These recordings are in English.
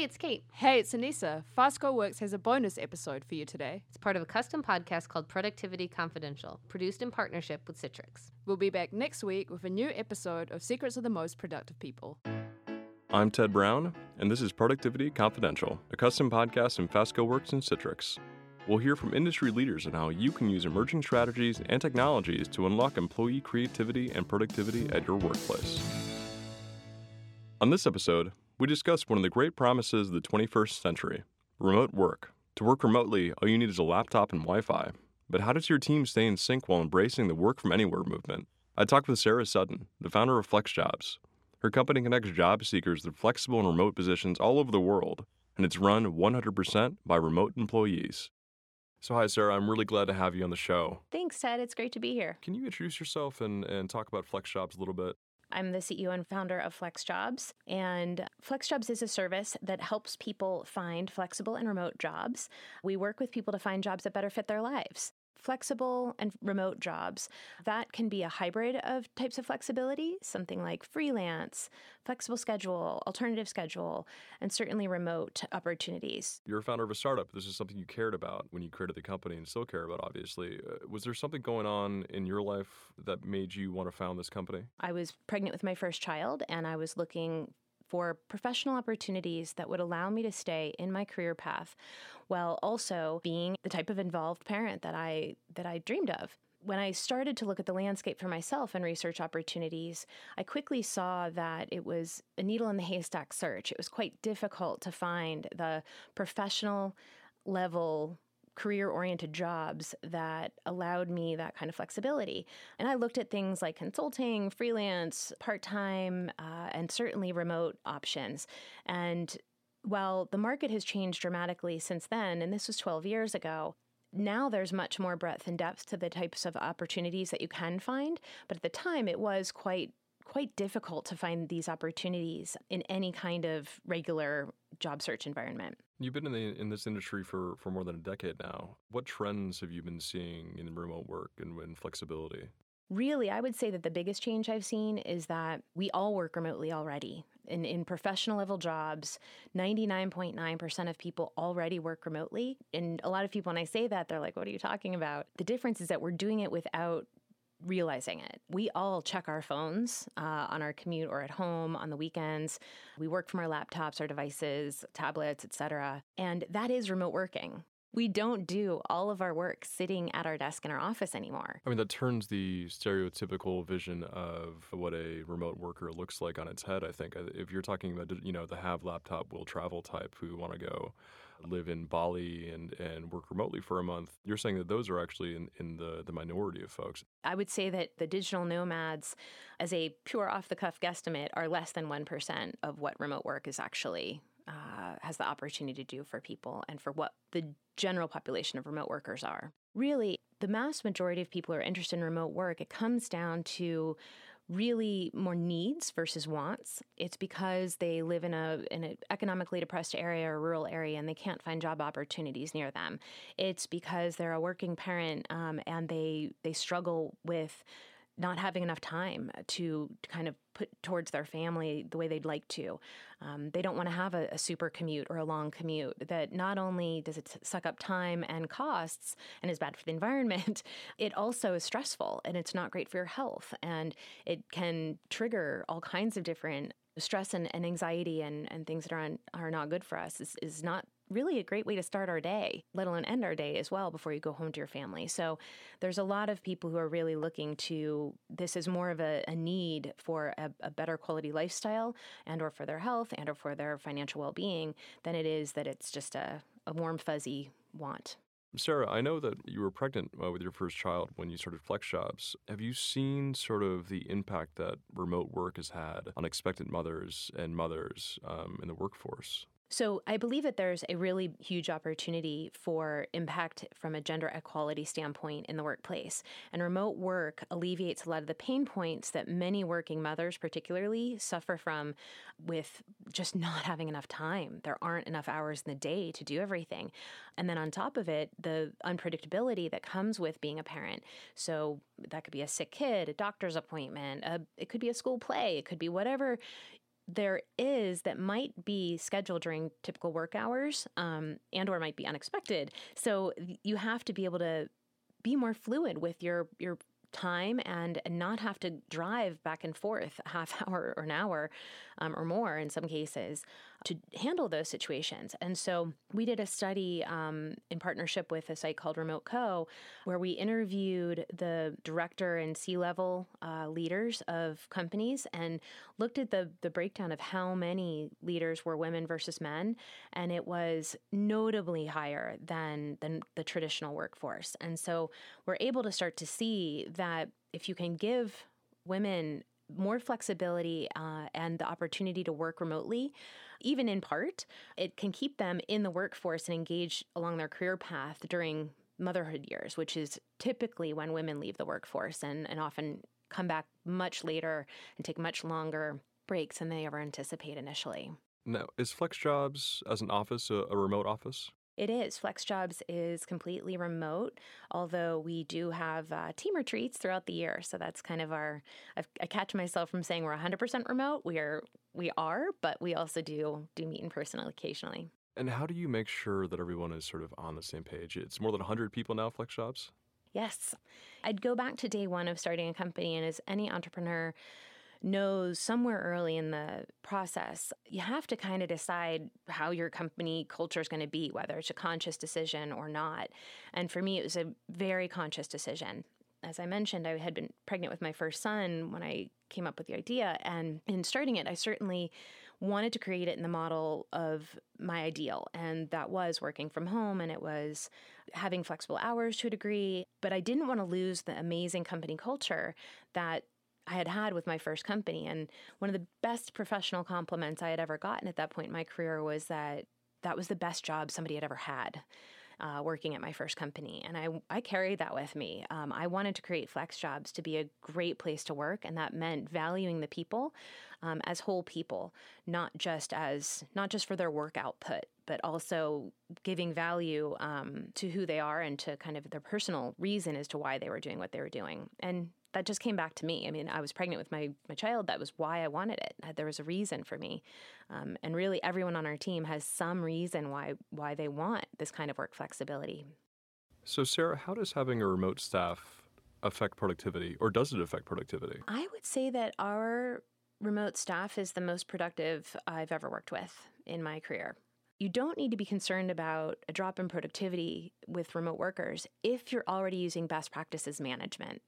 Hey, it's Kate. Hey, it's Anissa. Fastco Works has a bonus episode for you today. It's part of a custom podcast called Productivity Confidential, produced in partnership with Citrix. We'll be back next week with a new episode of Secrets of the Most Productive People. I'm Ted Brown, and this is Productivity Confidential, a custom podcast from Fastco Works and Citrix. We'll hear from industry leaders on how you can use emerging strategies and technologies to unlock employee creativity and productivity at your workplace. On this episode, we discuss one of the great promises of the 21st century remote work. To work remotely, all you need is a laptop and Wi Fi. But how does your team stay in sync while embracing the work from anywhere movement? I talked with Sara Sutton, the founder of FlexJobs. Her company connects job seekers to flexible and remote positions all over the world, and it's run 100% by remote employees. So, hi, Sara. I'm really glad to have you on the show. Thanks, Ted. It's great to be here. Can you introduce yourself and, and talk about FlexJobs a little bit? I'm the CEO and founder of FlexJobs. And FlexJobs is a service that helps people find flexible and remote jobs. We work with people to find jobs that better fit their lives flexible and remote jobs. That can be a hybrid of types of flexibility, something like freelance, flexible schedule, alternative schedule, and certainly remote opportunities. You're a founder of a startup. This is something you cared about when you created the company and still care about, obviously. Uh, was there something going on in your life that made you want to found this company? I was pregnant with my first child and I was looking for professional opportunities that would allow me to stay in my career path while also being the type of involved parent that I that I dreamed of. When I started to look at the landscape for myself and research opportunities, I quickly saw that it was a needle in the haystack search. It was quite difficult to find the professional level career oriented jobs that allowed me that kind of flexibility. And I looked at things like consulting, freelance, part time, uh, and certainly remote options. And while the market has changed dramatically since then, and this was 12 years ago, now there's much more breadth and depth to the types of opportunities that you can find. But at the time, it was quite quite difficult to find these opportunities in any kind of regular job search environment. You've been in the in this industry for for more than a decade now. What trends have you been seeing in remote work and in flexibility? Really, I would say that the biggest change I've seen is that we all work remotely already. In, in professional level jobs, 99.9% of people already work remotely. And a lot of people, when I say that, they're like, what are you talking about? The difference is that we're doing it without realizing it. We all check our phones uh, on our commute or at home on the weekends. We work from our laptops, our devices, tablets, etc. And that is remote working. We don't do all of our work sitting at our desk in our office anymore. I mean, that turns the stereotypical vision of what a remote worker looks like on its head, I think. If you're talking about, you know, the have laptop, will travel type who want to go live in Bali and, and work remotely for a month, you're saying that those are actually in, in the, the minority of folks. I would say that the digital nomads, as a pure off the cuff guesstimate, are less than 1% of what remote work is actually uh, has the opportunity to do for people and for what the general population of remote workers are. Really, the mass majority of people who are interested in remote work, it comes down to really more needs versus wants. It's because they live in a in an economically depressed area or rural area and they can't find job opportunities near them. It's because they're a working parent um, and they they struggle with not having enough time to, kind of put towards their family the way they'd like to. Um, they don't want to have a, a, super commute or a long commute that not only does it suck up time and costs and is bad for the environment, it also is stressful and it's not great for your health. And it can trigger all kinds of different stress and, and anxiety and, and things that are, on, are not good for us is, is not really a great way to start our day, let alone end our day as well before you go home to your family. So there's a lot of people who are really looking to this is more of a, a need for a, a, better quality lifestyle and or for their health and or for their financial well-being than it is that it's just a, a warm fuzzy want. Sara, I know that you were pregnant uh, with your first child when you started Flex FlexJobs. Have you seen sort of the impact that remote work has had on expectant mothers and mothers um, in the workforce? So I believe that there's a really huge opportunity for impact from a gender equality standpoint in the workplace. And remote work alleviates a lot of the pain points that many working mothers, particularly, suffer from with just not having enough time. There aren't enough hours in the day to do everything. And then on top of it, the unpredictability that comes with being a parent. So that could be a sick kid, a doctor's appointment, a, it could be a school play, it could be whatever there is that might be scheduled during typical work hours um, and or might be unexpected. So you have to be able to be more fluid with your your time and not have to drive back and forth a half hour or an hour um, or more in some cases to handle those situations. And so we did a study um, in partnership with a site called Remote.co, where we interviewed the director and C level uh, leaders of companies and looked at the, the breakdown of how many leaders were women versus men. And it was notably higher than, than the traditional workforce. And so we're able to start to see that if you can give women more flexibility uh, and the opportunity to work remotely, even in part, it can keep them in the workforce and engaged along their career path during motherhood years, which is typically when women leave the workforce and, and often come back much later and take much longer breaks than they ever anticipate initially. Now, is FlexJobs as an office a, a remote office? It is. FlexJobs is completely remote, although we do have uh, team retreats throughout the year. So that's kind of our. I've, i catch myself from saying we're 100% remote. We are, we are, but we also do do meet in person occasionally. And how do you make sure that everyone is sort of on the same page? It's more than 100 people now, FlexJobs. Yes, I'd go back to day one of starting a company, and as any entrepreneur knows somewhere early in the process, you have to kind of decide how your company culture is going to be, whether it's a conscious decision or not. And for me, it was a very conscious decision. As I mentioned, I had been pregnant with my first son when I came up with the idea. And in starting it, I certainly wanted to create it in the model of my ideal. And that was working from home and it was having flexible hours to a degree. But I didn't want to lose the amazing company culture that I had had with my first company. And one of the best professional compliments I had ever gotten at that point in my career was that that was the best job somebody had ever had. Uh, working at my first company. And I, I carried that with me. Um, I wanted to create flex jobs to be a great place to work, and that meant valuing the people um, as whole people, not just as not just for their work output, but also giving value um, to who they are and to kind of their personal reason as to why they were doing what they were doing. And that just came back to me. I mean, I was pregnant with my, my child. That was why I wanted it. There was a reason for me. Um, and really, everyone on our team has some reason why, why they want this kind of work flexibility. So, Sara, how does having a remote staff affect productivity, or does it affect productivity? I would say that our remote staff is the most productive I've ever worked with in my career. You don't need to be concerned about a drop in productivity with remote workers if you're already using best practices management.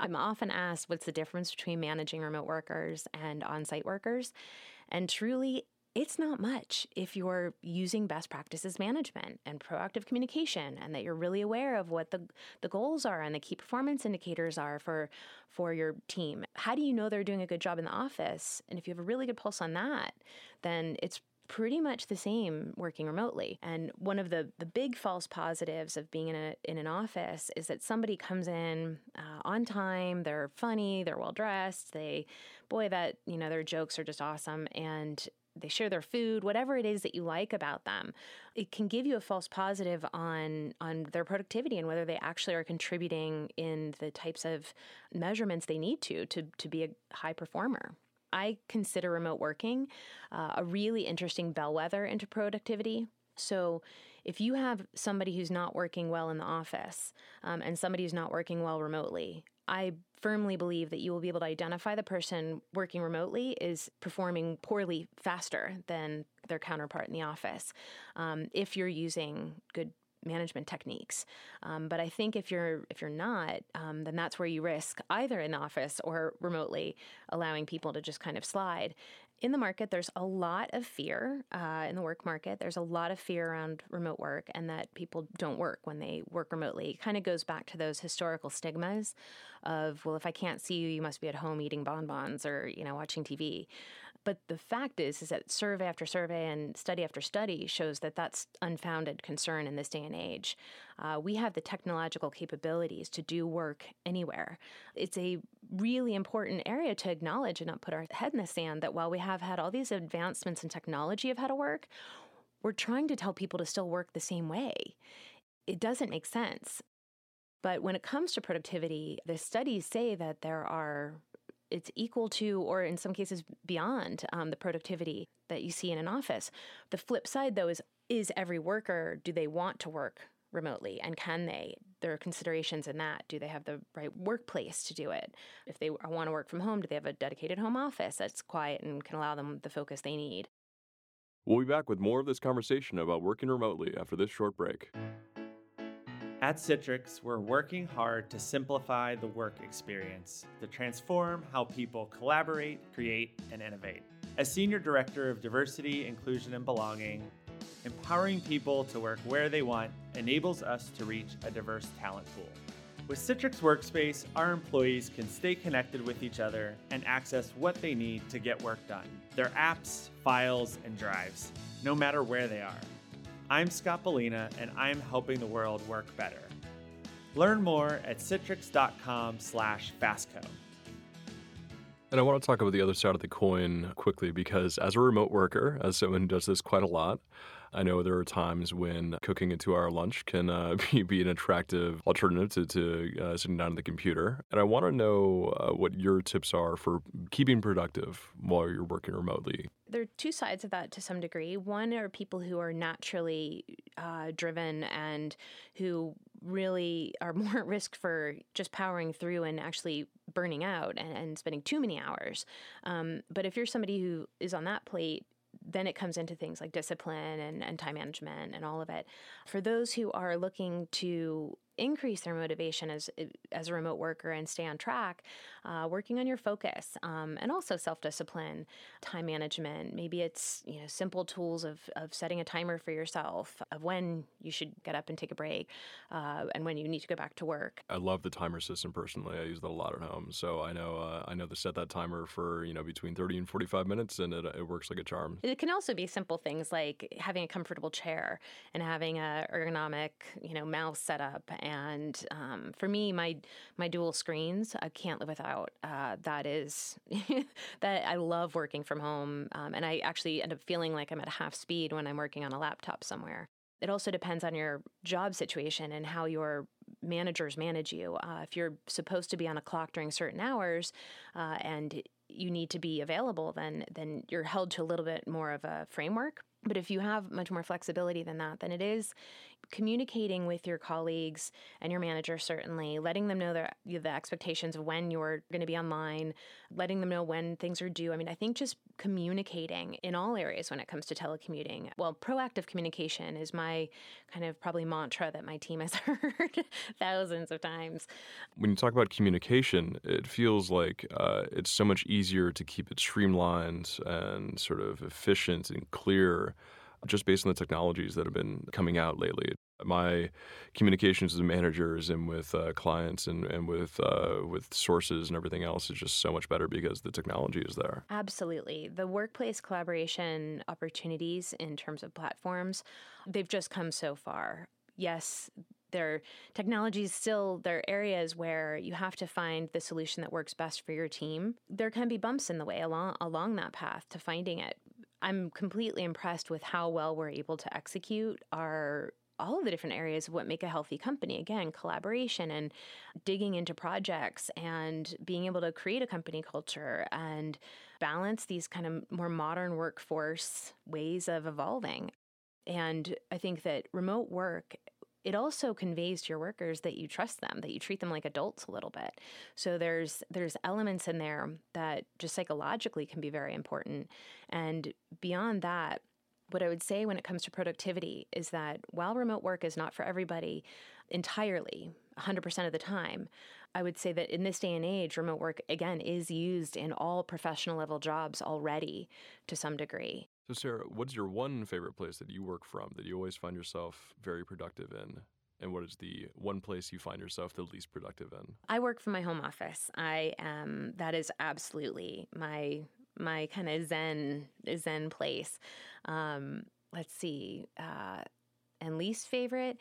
I'm often asked what's the difference between managing remote workers and on site workers. And truly, it's not much if you're using best practices management and proactive communication and that you're really aware of what the, the goals are and the key performance indicators are for for your team. How do you know they're doing a good job in the office? And if you have a really good pulse on that, then it's pretty much the same working remotely. And one of the, the big false positives of being in, a, in an office is that somebody comes in uh, on time, they're funny, they're well dressed, they, boy, that, you know, their jokes are just awesome. And they share their food, whatever it is that you like about them, it can give you a false positive on on their productivity and whether they actually are contributing in the types of measurements they need to to to be a high performer. I consider remote working uh, a really interesting bellwether into productivity. So, if you have somebody who's not working well in the office um, and somebody who's not working well remotely, I firmly believe that you will be able to identify the person working remotely is performing poorly faster than their counterpart in the office um, if you're using good management techniques. Um, but I think if you're if you're not, um, then that's where you risk either in the office or remotely allowing people to just kind of slide. In the market, there's a lot of fear uh, in the work market. There's a lot of fear around remote work and that people don't work when they work remotely. It kind of goes back to those historical stigmas of, well, if I can't see you, you must be at home eating bonbons or, you know, watching TV. But the fact is, is that survey after survey and study after study shows that that's unfounded concern in this day and age. Uh, we have the technological capabilities to do work anywhere. It's a really important area to acknowledge and not put our head in the sand that while we have had all these advancements in technology of how to work, we're trying to tell people to still work the same way. It doesn't make sense. But when it comes to productivity, the studies say that there are it's equal to, or in some cases beyond, um, the productivity that you see in an office. The flip side, though, is is every worker do they want to work remotely? And can they? There are considerations in that. Do they have the right workplace to do it? If they want to work from home do they have a dedicated home office that's quiet and can allow them the focus they need? We'll be back with more of this conversation about working remotely after this short break. At Citrix, we're working hard to simplify the work experience, to transform how people collaborate, create, and innovate. As Senior Director of Diversity, Inclusion, and Belonging, empowering people to work where they want enables us to reach a diverse talent pool. With Citrix Workspace, our employees can stay connected with each other and access what they need to get work done their apps, files, and drives, no matter where they are. I'm Scott Bellina, and I'm helping the world work better. Learn more at citrix.com/fastco. And I want to talk about the other side of the coin quickly because as a remote worker, as someone who does this quite a lot, I know there are times when cooking a two hour lunch can uh, be, be, an attractive alternative to, to uh, sitting down at the computer. And I want to know uh, what your tips are for keeping productive while you're working remotely. There are two sides of that to some degree. One are people who are naturally uh, driven and who really are more at risk for just powering through and actually burning out and, and spending too many hours. Um, but if you're somebody who is on that plate, then it comes into things like discipline and, and time management and all of it. For those who are looking to increase their motivation as as a remote worker and stay on track, uh, working on your focus um, and also self discipline, time management. Maybe it's you know simple tools of of setting a timer for yourself of when you should get up and take a break, uh, and when you need to go back to work. I love the timer system personally. I use that a lot at home, so I know uh, I know to set that timer for you know between thirty and forty five minutes, and it it works like a charm. It can also be simple things like having a comfortable chair and having a ergonomic you know mouse set up and um, for me, my my dual screens, I can't live without. Uh, that is that I love working from home, um, and I actually end up feeling like I'm at half speed when I'm working on a laptop somewhere. It also depends on your job situation and how your managers manage you. Uh, if you're supposed to be on a clock during certain hours, uh, and you need to be available, then then you're held to a little bit more of a framework. But if you have much more flexibility than that, then it is communicating with your colleagues and your manager, certainly, letting them know the, the expectations of when you're going to be online, letting them know when things are due. I mean, I think just communicating in all areas when it comes to telecommuting. Well, proactive communication is my kind of probably mantra that my team has heard thousands of times. When you talk about communication, it feels like uh, it's so much easier to keep it streamlined and sort of efficient and clear just based on the technologies that have been coming out lately. My communications with managers and with uh, clients and, and with uh, with sources and everything else is just so much better because the technology is there. Absolutely. The workplace collaboration opportunities in terms of platforms, they've just come so far. Yes, their technologies still there are areas where you have to find the solution that works best for your team there can be bumps in the way along along that path to finding it I'm completely impressed with how well we're able to execute our all of the different areas of what make a healthy company. Again, collaboration and digging into projects and being able to create a company culture and balance these kind of more modern workforce ways of evolving. And I think that remote work it also conveys to your workers that you trust them, that you treat them like adults a little bit. So there's there's elements in there that just psychologically can be very important. And beyond that, what I would say when it comes to productivity is that while remote work is not for everybody entirely, 100% of the time, I would say that in this day and age, remote work, again, is used in all professional level jobs already to some degree. So, Sara, what's your one favorite place that you work from that you always find yourself very productive in? And what is the one place you find yourself the least productive in? I work from my home office. I am that is absolutely my my kind of zen zen place. Um, let's see, uh, and least favorite.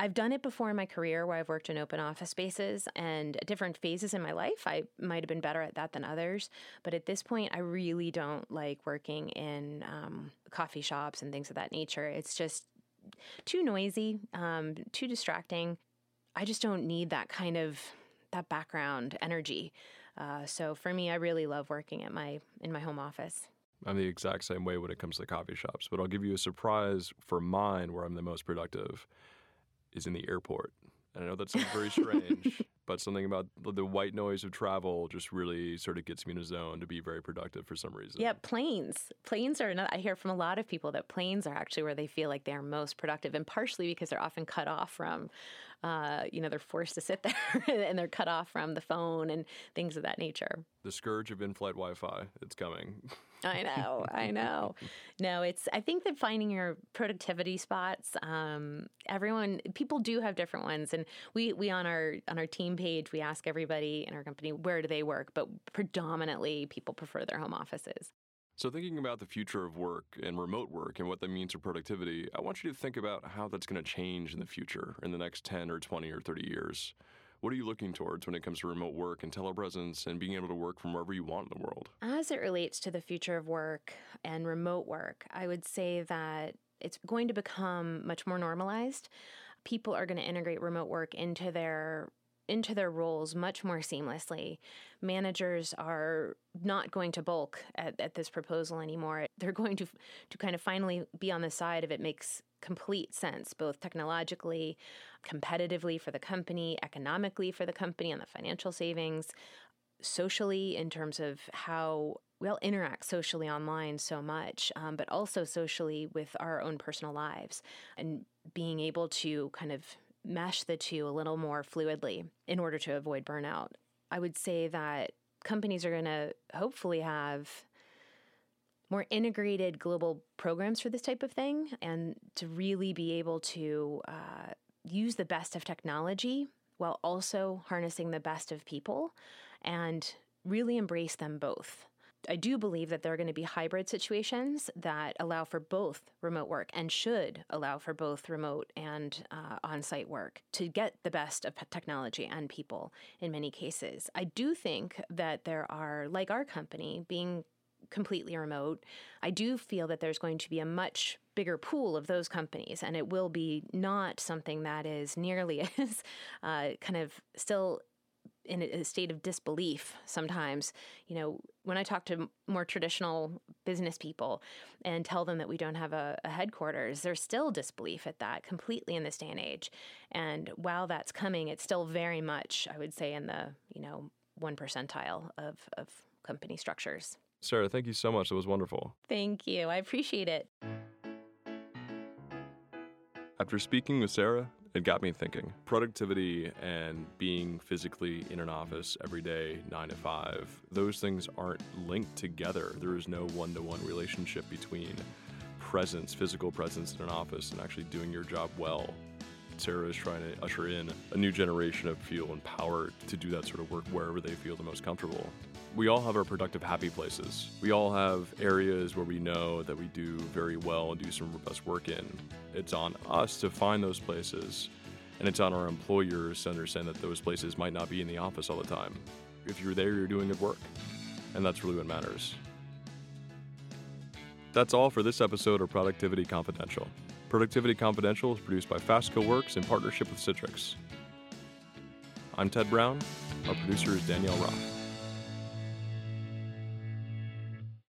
I've done it before in my career where I've worked in open office spaces and different phases in my life. I might have been better at that than others. But at this point, I really don't like working in um, coffee shops and things of that nature. It's just too noisy, um, too distracting. I just don't need that kind of that background energy. Uh, so for me, I really love working at my in my home office. I'm the exact same way when it comes to coffee shops, but I'll give you a surprise for mine where I'm the most productive is in the airport. And I know that sounds very strange, but something about the white noise of travel just really sort of gets me in a zone to be very productive for some reason. Yeah, planes. Planes are. Another, I hear from a lot of people that planes are actually where they feel like they are most productive, and partially because they're often cut off from uh, you know, they're forced to sit there and they're cut off from the phone and things of that nature. The scourge of in-flight Wi-Fi, it's coming. I know, I know. No, it's. I think that finding your productivity spots. Um, everyone, people do have different ones, and we we on our on our team page we ask everybody in our company where do they work, but predominantly people prefer their home offices. So, thinking about the future of work and remote work and what that means for productivity, I want you to think about how that's going to change in the future in the next 10 or 20 or 30 years. What are you looking towards when it comes to remote work and telepresence and being able to work from wherever you want in the world? As it relates to the future of work and remote work, I would say that it's going to become much more normalized. People are going to integrate remote work into their into their roles much more seamlessly. Managers are not going to bulk at, at this proposal anymore. They're going to to kind of finally be on the side of it makes complete sense, both technologically, competitively for the company, economically for the company, and the financial savings, socially in terms of how we all interact socially online so much, um, but also socially with our own personal lives and being able to kind of mesh the two a little more fluidly in order to avoid burnout. I would say that companies are going to hopefully have more integrated global programs for this type of thing and to really be able to uh, use the best of technology while also harnessing the best of people and really embrace them both. I do believe that there are going to be hybrid situations that allow for both remote work and should allow for both remote and uh, on site work to get the best of technology and people in many cases. I do think that there are, like our company, being completely remote, I do feel that there's going to be a much bigger pool of those companies, and it will be not something that is nearly as uh, kind of still in a state of disbelief sometimes. You know, when I talk to more traditional business people and tell them that we don't have a, a, headquarters, there's still disbelief at that completely in this day and age. And while that's coming, it's still very much, I would say, in the, you know, one percentile of, of company structures. Sara, thank you so much. It was wonderful. Thank you. I appreciate it. After speaking with Sara, it got me thinking. Productivity and being physically in an office every day, nine to five, those things aren't linked together. There is no one to one relationship between presence, physical presence in an office, and actually doing your job well. Sara is trying to usher in a new generation of feel empowered to do that sort of work wherever they feel the most comfortable. We all have our productive happy places. We all have areas where we know that we do very well and do some robust work in. It's on us to find those places, and it's on our employers to understand that those places might not be in the office all the time. If you're there, you're doing good work, and that's really what matters. That's all for this episode of Productivity Confidential. Productivity Confidential is produced by Fastco Works in partnership with Citrix. I'm Ted Brown. Our producer is Danielle Roth.